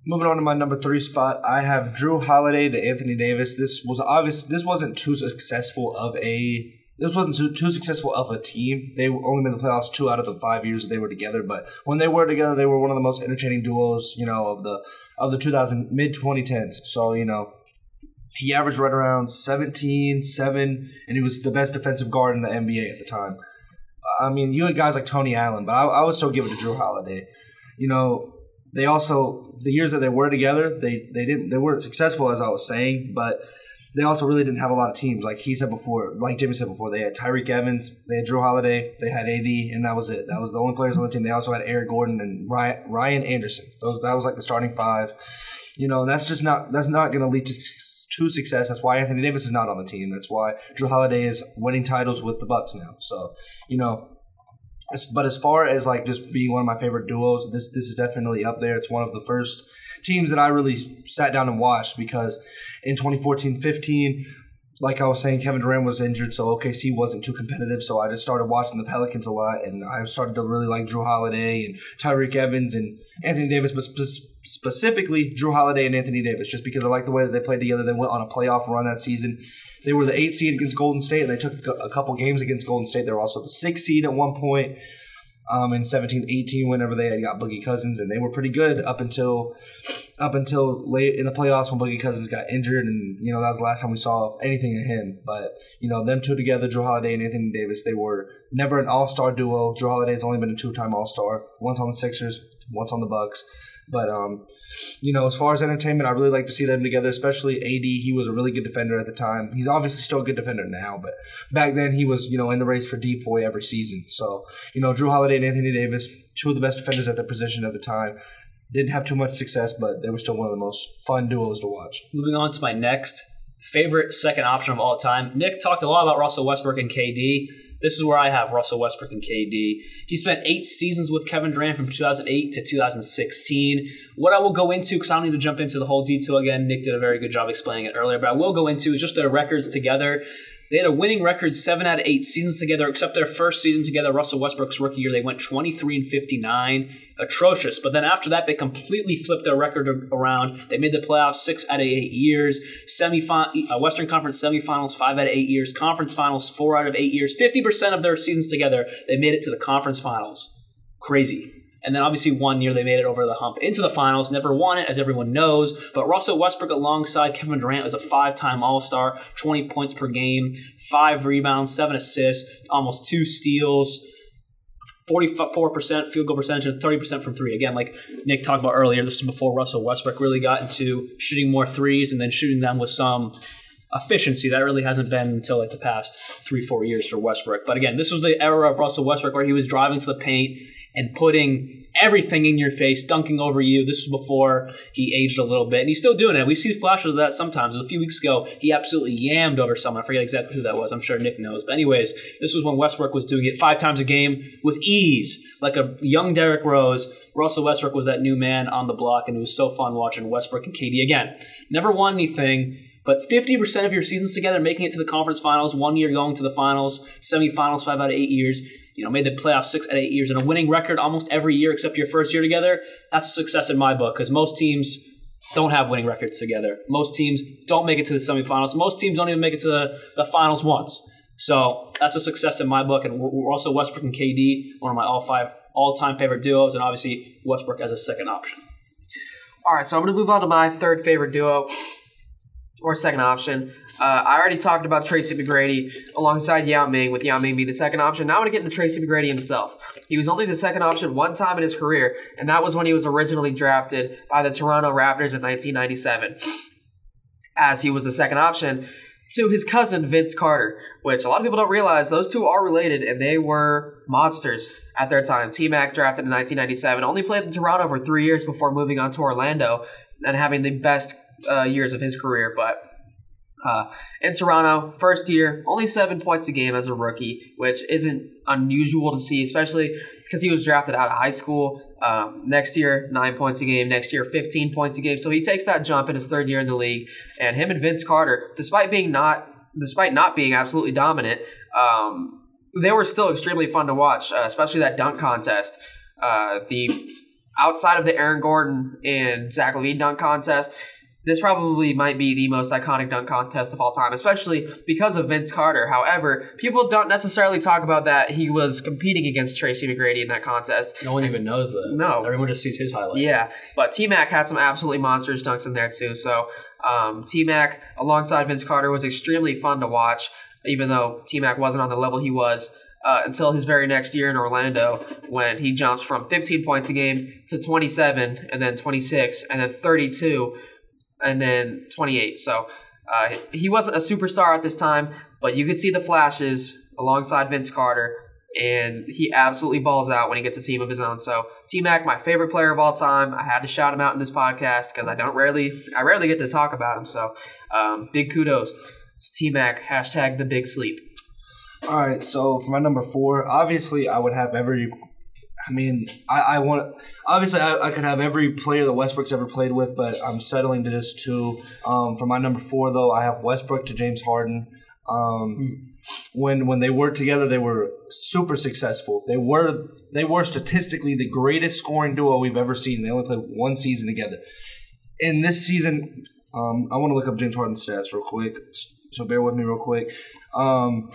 Moving on to my number three spot, I have Jrue Holiday to Anthony Davis. This was obvious. This wasn't too successful of a this wasn't too, too successful of a team. They only made the playoffs two out of the five years that they were together. But when they were together, they were one of the most entertaining duos, you know, of the of the 2000 mid 2010s. So you know, he averaged right around 17, 7, and he was the best defensive guard in the NBA at the time. I mean, you had guys like Tony Allen, but I, I would still give it to Jrue Holiday. You know, they also the years that they were together, they they didn't they weren't successful as I was saying, but they also really didn't have a lot of teams. Like he said before, like Jimmy said before, they had Tyreke Evans, they had Jrue Holiday, they had AD, and that was it. That was the only players on the team. They also had Eric Gordon and Ryan, Ryan Anderson. Those that was like the starting five. You know, that's just not that's not going to lead to to success. That's why Anthony Davis is not on the team. That's why Jrue Holiday is winning titles with the Bucks now. So you know, but as far as like just being one of my favorite duos, this this is definitely up there. It's one of the first teams that I really sat down and watched because in 2014-15 like I was saying, Kevin Durant was injured, so OKC wasn't too competitive. So I just started watching the Pelicans a lot, and I started to really like Jrue Holiday and Tyreke Evans and Anthony Davis, but specifically Jrue Holiday and Anthony Davis, just because I like the way that they played together. They went on a playoff run that season. They were the eight seed against Golden State, and they took a couple games against Golden State. They were also the six seed at one point um, in 17 18 whenever they had got Boogie Cousins and they were pretty good up until up until late in the playoffs when Boogie Cousins got injured and you know that was the last time we saw anything of him but you know them two together Jrue Holiday and Anthony Davis they were never an all-star duo Jrue Holiday has only been a two-time all-star once on the Sixers once on the Bucks but um, you know, as far as entertainment, I really like to see them together. Especially AD, he was a really good defender at the time. He's obviously still a good defender now, but back then he was you know in the race for DPOY every season. So you know, Jrue Holiday and Anthony Davis, two of the best defenders at their position at the time. Didn't have too much success, but they were still one of the most fun duos to watch. Moving on to my next favorite second option of all time. Nick talked a lot about Russell Westbrook and KD. This is where I have Russell Westbrook and KD. He spent eight seasons with Kevin Durant from 2008 to 2016. What I will go into, because I don't need to jump into the whole detail again, Nick did a very good job explaining it earlier, but I will go into is just their records together. They had a winning record seven out of eight seasons together, except their first season together, Russell Westbrook's rookie year. They went 23 and 59, atrocious. But then after that, they completely flipped their record around. They made the playoffs six out of eight years, semi uh, Western Conference semifinals five out of eight years, conference finals four out of eight years. 50% of their seasons together, they made it to the conference finals. Crazy. And then obviously one year they made it over the hump into the finals, never won it, as everyone knows. But Russell Westbrook alongside Kevin Durant was a five time All Star, 20 points per game, five rebounds, seven assists, almost two steals. 44% field goal percentage and 30% from three. Again, like Nick talked about earlier, this is before Russell Westbrook really got into shooting more threes and then shooting them with some efficiency. That really hasn't been until like the past three, four years for Westbrook. But again, this was the era of Russell Westbrook where he was driving to the paint and putting everything in your face, dunking over you. This was before he aged a little bit, and he's still doing it. We see flashes of that sometimes. A few weeks ago, he absolutely yammed over someone. I forget exactly who that was. I'm sure Nick knows. But anyways, this was when Westbrook was doing it five times a game with ease, like a young Derrick Rose. Russell Westbrook was that new man on the block, and it was so fun watching Westbrook and KD again. Never won anything. But 50% of your seasons together, making it to the conference finals, one year going to the finals, semifinals, five out of eight years, you know, made the playoffs six out of eight years, and a winning record almost every year except your first year together, that's a success in my book because most teams don't have winning records together. Most teams don't make it to the semifinals. Most teams don't even make it to the, the finals once. So that's a success in my book. And we're also Westbrook and KD, one of my all five all time favorite duos, and obviously Westbrook as a second option. All right, so I'm going to move on to my third favorite duo or second option. Uh, I already talked about Tracy McGrady alongside Yao Ming, with Yao Ming being the second option. Now I'm going to get into Tracy McGrady himself. He was only the second option one time in his career, and that was when he was originally drafted by the Toronto Raptors in 1997. As he was the second option to his cousin Vince Carter, which a lot of people don't realize those two are related, and they were monsters at their time. T Mac drafted in 1997, only played in Toronto for three years before moving on to Orlando and having the best uh, years of his career, but uh, in Toronto, first year, only seven points a game as a rookie, which isn't unusual to see, especially because he was drafted out of high school. Um, next year, nine points a game. Next year, 15 points a game. So he takes that jump in his third year in the league. And him and Vince Carter, despite being not, despite not being absolutely dominant, um, they were still extremely fun to watch, uh, especially that dunk contest. Uh, the outside of the Aaron Gordon and Zach LaVine dunk contest, this probably might be the most iconic dunk contest of all time, especially because of Vince Carter. However, people don't necessarily talk about that he was competing against Tracy McGrady in that contest. No one even knows that. No. Everyone just sees his highlight. Yeah, but T Mac had some absolutely monstrous dunks in there too. So um, T Mac alongside Vince Carter was extremely fun to watch, even though T Mac wasn't on the level he was. Uh, until his very next year in Orlando, when he jumps from 15 points a game to 27, and then 26, and then 32, and then 28. So uh, he wasn't a superstar at this time, but you could see the flashes alongside Vince Carter, and he absolutely balls out when he gets a team of his own. So T Mac, my favorite player of all time. I had to shout him out in this podcast because I don't rarely, I rarely get to talk about him. So um, big kudos. T Mac. Hashtag the big sleep. All right, so for my number four, obviously I would have every. I mean, I, I want obviously I, I could have every player that Westbrook's ever played with, but I'm settling to just two. Um, for my number four, though, I have Westbrook to James Harden. Um, when when they worked together, they were super successful. They were they were statistically the greatest scoring duo we've ever seen. They only played one season together. In this season, um, I want to look up James Harden's stats real quick. So bear with me real quick. Um,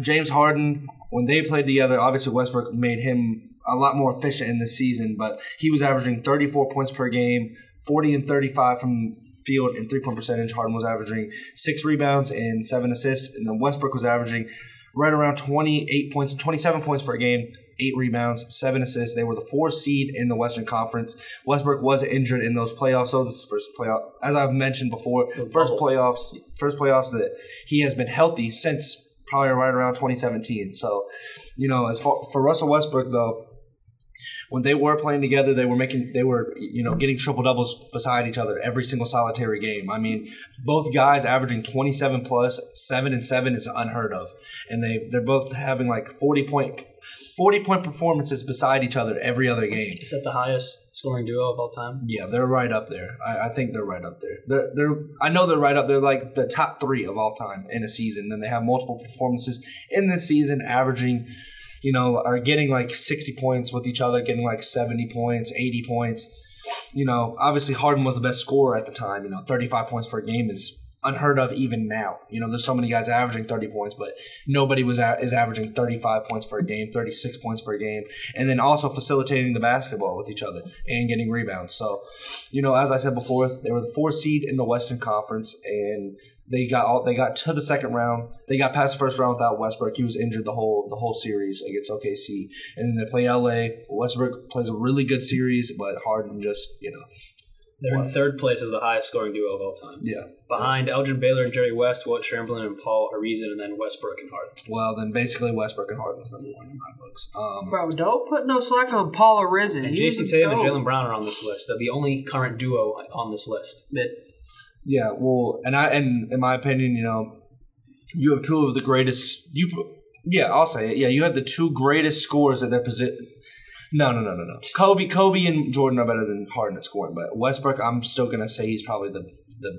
James Harden, when they played together, obviously Westbrook made him a lot more efficient in this season, but he was averaging 34 points per game, 40 and 35 from field and three point percentage. Harden was averaging six rebounds and seven assists, and then Westbrook was averaging right around 28 points, 27 points per game. Eight rebounds, seven assists. They were the four seed in the Western Conference. Westbrook was injured in those playoffs, so this is the first playoff. As I've mentioned before, first playoffs, first playoffs that he has been healthy since probably right around 2017. So, you know, as far for Russell Westbrook though, when they were playing together, they were making they were you know getting triple doubles beside each other every single solitary game. I mean, both guys averaging 27 plus, seven and seven is unheard of, and they they're both having like 40 point 40 point performances beside each other every other game. Is that the highest scoring duo of all time? Yeah, they're right up there. I, I think they're right up there. They're, they're I know they're right up there, like the top three of all time in a season. Then they have multiple performances in this season, averaging, you know, are getting like sixty points with each other, getting like seventy points, eighty points. You know, obviously Harden was the best scorer at the time. You know, thirty five points per game is unheard of even now. You know, there's so many guys averaging 30 points, but nobody was a- is averaging 35 points per game, 36 points per game, and then also facilitating the basketball with each other and getting rebounds. So, you know, as I said before, they were the four seed in the Western Conference, and they got all they got to the second round. They got past the first round without Westbrook. He was injured the whole the whole series against OKC, and then they play LA. Westbrook plays a really good series, but Harden just you know They're What? in third place as the highest scoring duo of all time. yeah. Behind Elgin Baylor and Jerry West, Wilt Chamberlain and Paul Arizin, and then Westbrook and Harden. Well, then basically Westbrook and Harden is number one in my books. Um, Bro, don't put no slack on Paul Arizin. And He Jayson was Tatum and. Jaylen Brown are on this list. They're the only current duo on this list. But yeah, well, and I and in my opinion, you know, you have two of the greatest. You, yeah, I'll say it. Yeah, you have the two greatest scorers at their position. No, no, no, no, no. Kobe, Kobe, and Jordan are better than Harden at scoring, but Westbrook, I'm still gonna say he's probably the the.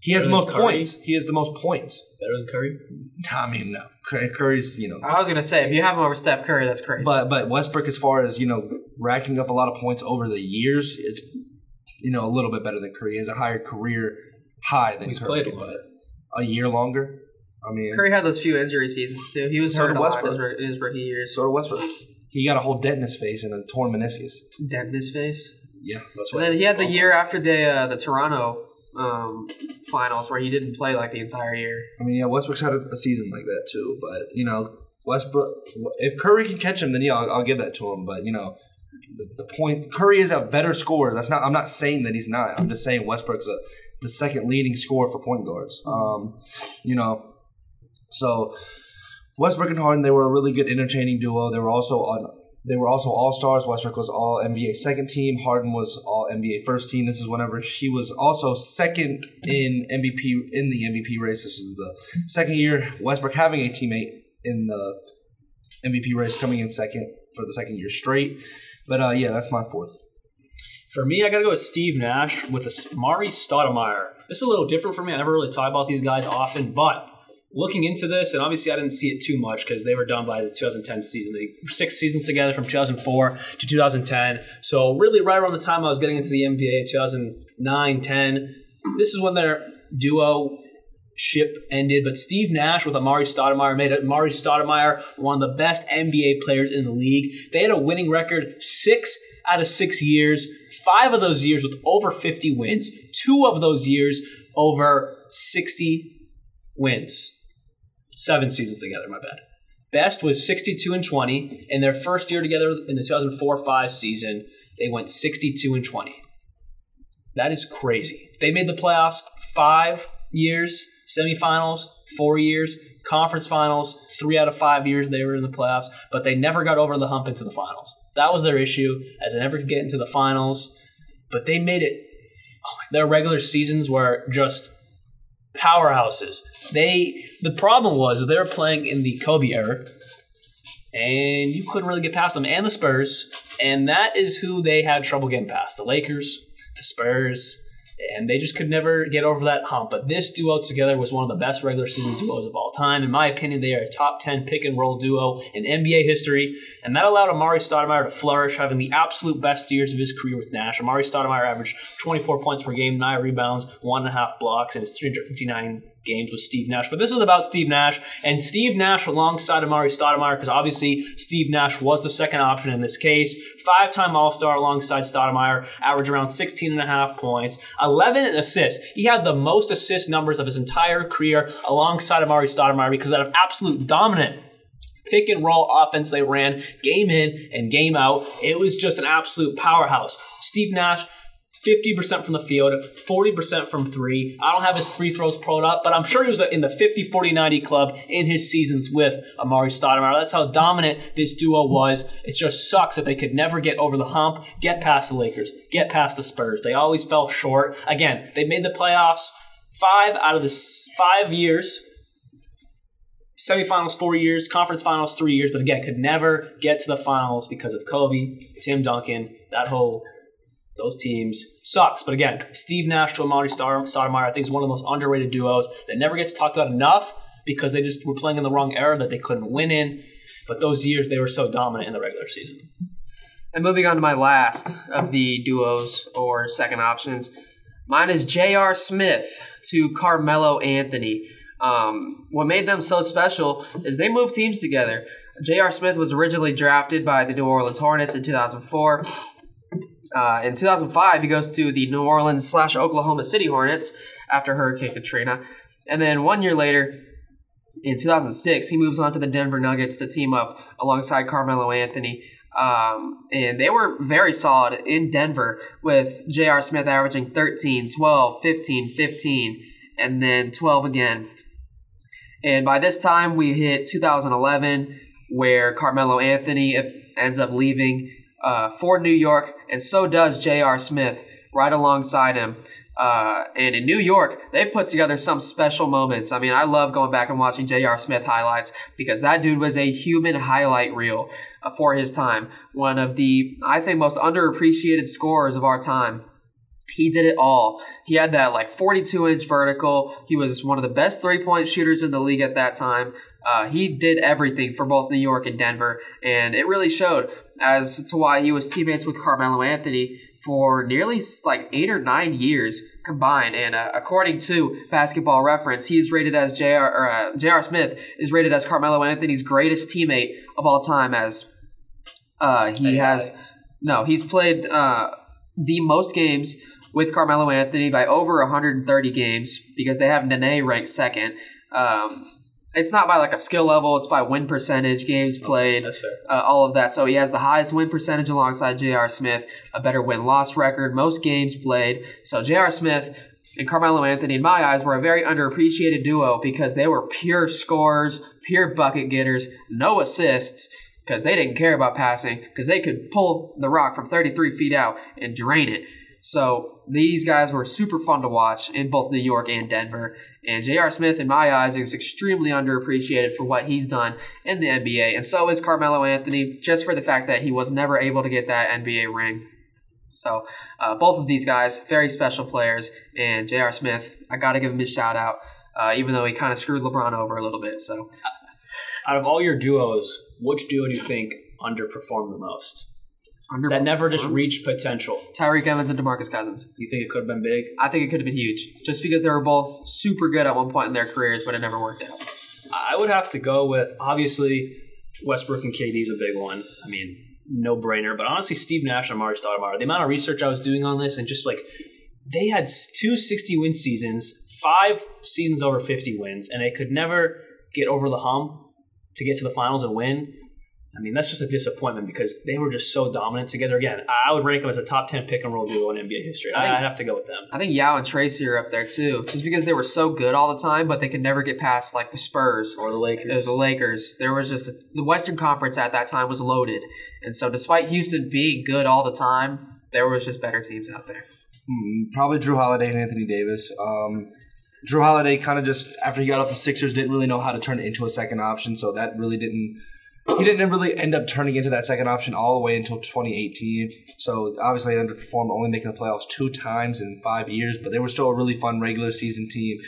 He has Better the most Curry? points. He has the most points. Better than Curry? I mean, no, Curry's you know, I was gonna say if you have him over Steph Curry, that's crazy. But but Westbrook, as far as you know, racking up a lot of points over the years, it's you know a little bit better than Curry. He has a higher career high than He's Curry, played a lot. but a year longer. I mean, Curry had those few injury seasons too. He was So hurt did a Westbrook. his, in his rookie years. so did Westbrook. He got a whole dent in his face and a torn meniscus. Dent in his face. Yeah, That's And then he had the year after the uh, the Toronto um, finals where he didn't play like the entire year. I mean, yeah, Westbrook's had a, a season like that too. But you know, Westbrook, if Curry can catch him, then yeah, I'll, I'll give that to him. But you know, the, point Curry is a better scorer. That's not. I'm not saying that he's not. I'm just saying Westbrook's a, the second leading scorer for point guards. Um, you know, so Westbrook and Harden, they were a really good, entertaining duo. They were also on. They were also all stars. Westbrook was all NBA second team. Harden was all NBA first team. This is whenever he was also second in MVP in the MVP race. This is the second year Westbrook having a teammate in the MVP race, coming in second for the second year straight. But uh, yeah, that's my fourth. For me, I got to go with Steve Nash with Amar'e Stoudemire. This is a little different for me. I never really talk about these guys often, but looking into this, and obviously I didn't see it too much because they were done by the 2010 season. They six seasons together from 2004 to 2010. So really, right around the time I was getting into the NBA, 2009, 10. this is when their duo ship ended. But Steve Nash with Amar'e Stoudemire made Amar'e Stoudemire one of the best NBA players in the league. They had a winning record six out of six years, five of those years with over 50 wins, two of those years over 60 wins. Seven seasons together, my bad. Best was 62 and 20. In their first year together in the 2004 5 season, they went 62 and 20. That is crazy. They made the playoffs five years, semifinals, four years, conference finals, three out of five years they were in the playoffs, but they never got over the hump into the finals. That was their issue, as they never could get into the finals. But they made it. Oh, their regular seasons were just powerhouses. They the problem was they were playing in the Kobe era, and you couldn't really get past them, and the Spurs, and that is who they had trouble getting past: the Lakers, the Spurs, and they just could never get over that hump. But this duo together was one of the best regular season duos of all time. In my opinion, they are a top 10 pick and roll duo in NBA history, and that allowed Amar'e Stoudemire to flourish, having the absolute best years of his career with Nash. Amar'e Stoudemire averaged 24 points per game, 9 rebounds, 1.5 blocks, and his 359 games with Steve Nash. But this is about Steve Nash and Steve Nash alongside Amar'e Stoudemire because obviously Steve Nash was the second option in this case. Five time All Star alongside Stoudemire, averaged around 16 and a half points, 11 assists. He had the most assist numbers of his entire career alongside Amar'e Stoudemire because of absolute dominant pick and roll offense they ran game in and game out. It was just an absolute powerhouse. Steve Nash 50% from the field, 40% from three. I don't have his free throws pulled up, but I'm sure he was in the 50 40 90 club in his seasons with Amar'e Stoudemire. That's how dominant this duo was. It just sucks that they could never get over the hump, get past the Lakers, get past the Spurs. They always fell short. Again, they made the playoffs five out of the five years. Semifinals four years, conference finals three years, but again, could never get to the finals because of Kobe, Tim Duncan, that whole those teams sucks. But again, Steve Nash to Amar'e Stoudemire, I think is one of the most underrated duos that never gets talked about enough because they just were playing in the wrong era that they couldn't win in. But those years they were so dominant in the regular season. And moving on to my last of the duos or second options, mine is J.R. Smith to Carmelo Anthony. Um, what made them so special is they moved teams together. J.R. Smith was originally drafted by the New Orleans Hornets in 2004. Uh, in 2005, he goes to the New Orleans slash Oklahoma City Hornets after Hurricane Katrina. And then one year later, in 2006, he moves on to the Denver Nuggets to team up alongside Carmelo Anthony. Um, and they were very solid in Denver with J.R. Smith averaging 13, 12, 15, 15, and then 12 again. And by this time, we hit 2011, where Carmelo Anthony ends up leaving uh, for New York, and so does J.R. Smith right alongside him. Uh, and in New York, they put together some special moments. I mean, I love going back and watching J.R. Smith highlights because that dude was a human highlight reel uh, for his time. One of the, I think, most underappreciated scorers of our time. He did it all. He had that like 42 inch vertical. He was one of the best three point shooters in the league at that time. Uh, he did everything for both New York and Denver, and it really showed as to why he was teammates with Carmelo Anthony for nearly like eight or nine years combined. And uh, according to Basketball Reference, he's rated as J.R. Or, uh, J.R. Smith is rated as Carmelo Anthony's greatest teammate of all time. As uh, he has no, he's played uh, the most games with Carmelo Anthony by over 130 games because they have Nene ranked second. Um, it's not by like a skill level; it's by win percentage, games played, That's fair. uh, all of that. So he has the highest win percentage alongside J.R. Smith, a better win loss record, most games played. So J.R. Smith and Carmelo Anthony, in my eyes, were a very underappreciated duo because they were pure scorers, pure bucket getters, no assists because they didn't care about passing because they could pull the rock from 33 feet out and drain it. So these guys were super fun to watch in both New York and Denver. And J.R. Smith, in my eyes, is extremely underappreciated for what he's done in the NBA. And so is Carmelo Anthony, just for the fact that he was never able to get that NBA ring. So uh, both of these guys, very special players. And J.R. Smith, I got to give him a shout out, uh, even though he kind of screwed LeBron over a little bit. So Out of all your duos, which duo do you think underperformed the most? Under- that never just reached potential. Tyreke Evans and DeMarcus Cousins. You think it could have been big? I think it could have been huge, just because they were both super good at one point in their careers, but it never worked out. I would have to go with obviously Westbrook and KD is a big one. I mean, no brainer. But honestly, Steve Nash and Amar'e Stoudemire, the amount of research I was doing on this, and just like they had two 60 win seasons, five seasons over 50 wins, and they could never get over the hump to get to the finals and win. I mean, that's just a disappointment because they were just so dominant together. Again, I would rank them as a top 10 pick and roll duo in NBA history. I think- I'd have to go with them. I think Yao and Tracy are up there too, just because they were so good all the time, but they could never get past like the Spurs Or the or Lakers. the Lakers. There was just the Western Conference at that time was loaded, and so despite Houston being good all the time, there was just better teams out there. Hmm, probably Jrue Holiday and Anthony Davis. Um, Jrue Holiday kind of just after he got off the Sixers didn't really know how to turn it into a second option, so that really didn't. He didn't really end up turning into that second option all the way until 2018. So obviously, they underperformed, only making the playoffs two times in five years. But they were still a really fun regular season team.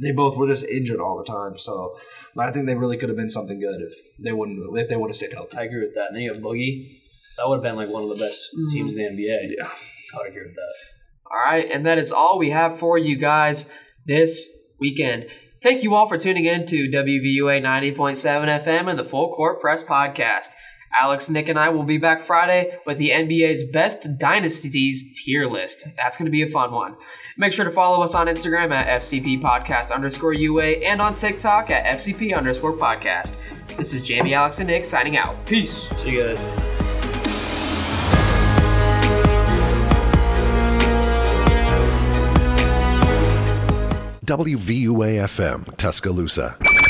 They both were just injured all the time. So I think they really could have been something good if they wouldn't if they would have stayed healthy. I agree with that. And then you have Boogie. That would have been like one of the best mm-hmm. teams in the NBA. Yeah. I would agree with that. All right, and that is all we have for you guys this weekend. Thank you all for tuning in to WVUA 90.7 FM and the Full Court Press Podcast. Alex, Nick, and I will be back Friday with the NBA's best dynasties tier list. That's going to be a fun one. Make sure to follow us on Instagram at FCP Podcast underscore UA and on TikTok at FCP underscore podcast. This is Jamie, Alex, and Nick signing out. Peace. See you guys. WVUA FM, Tuscaloosa.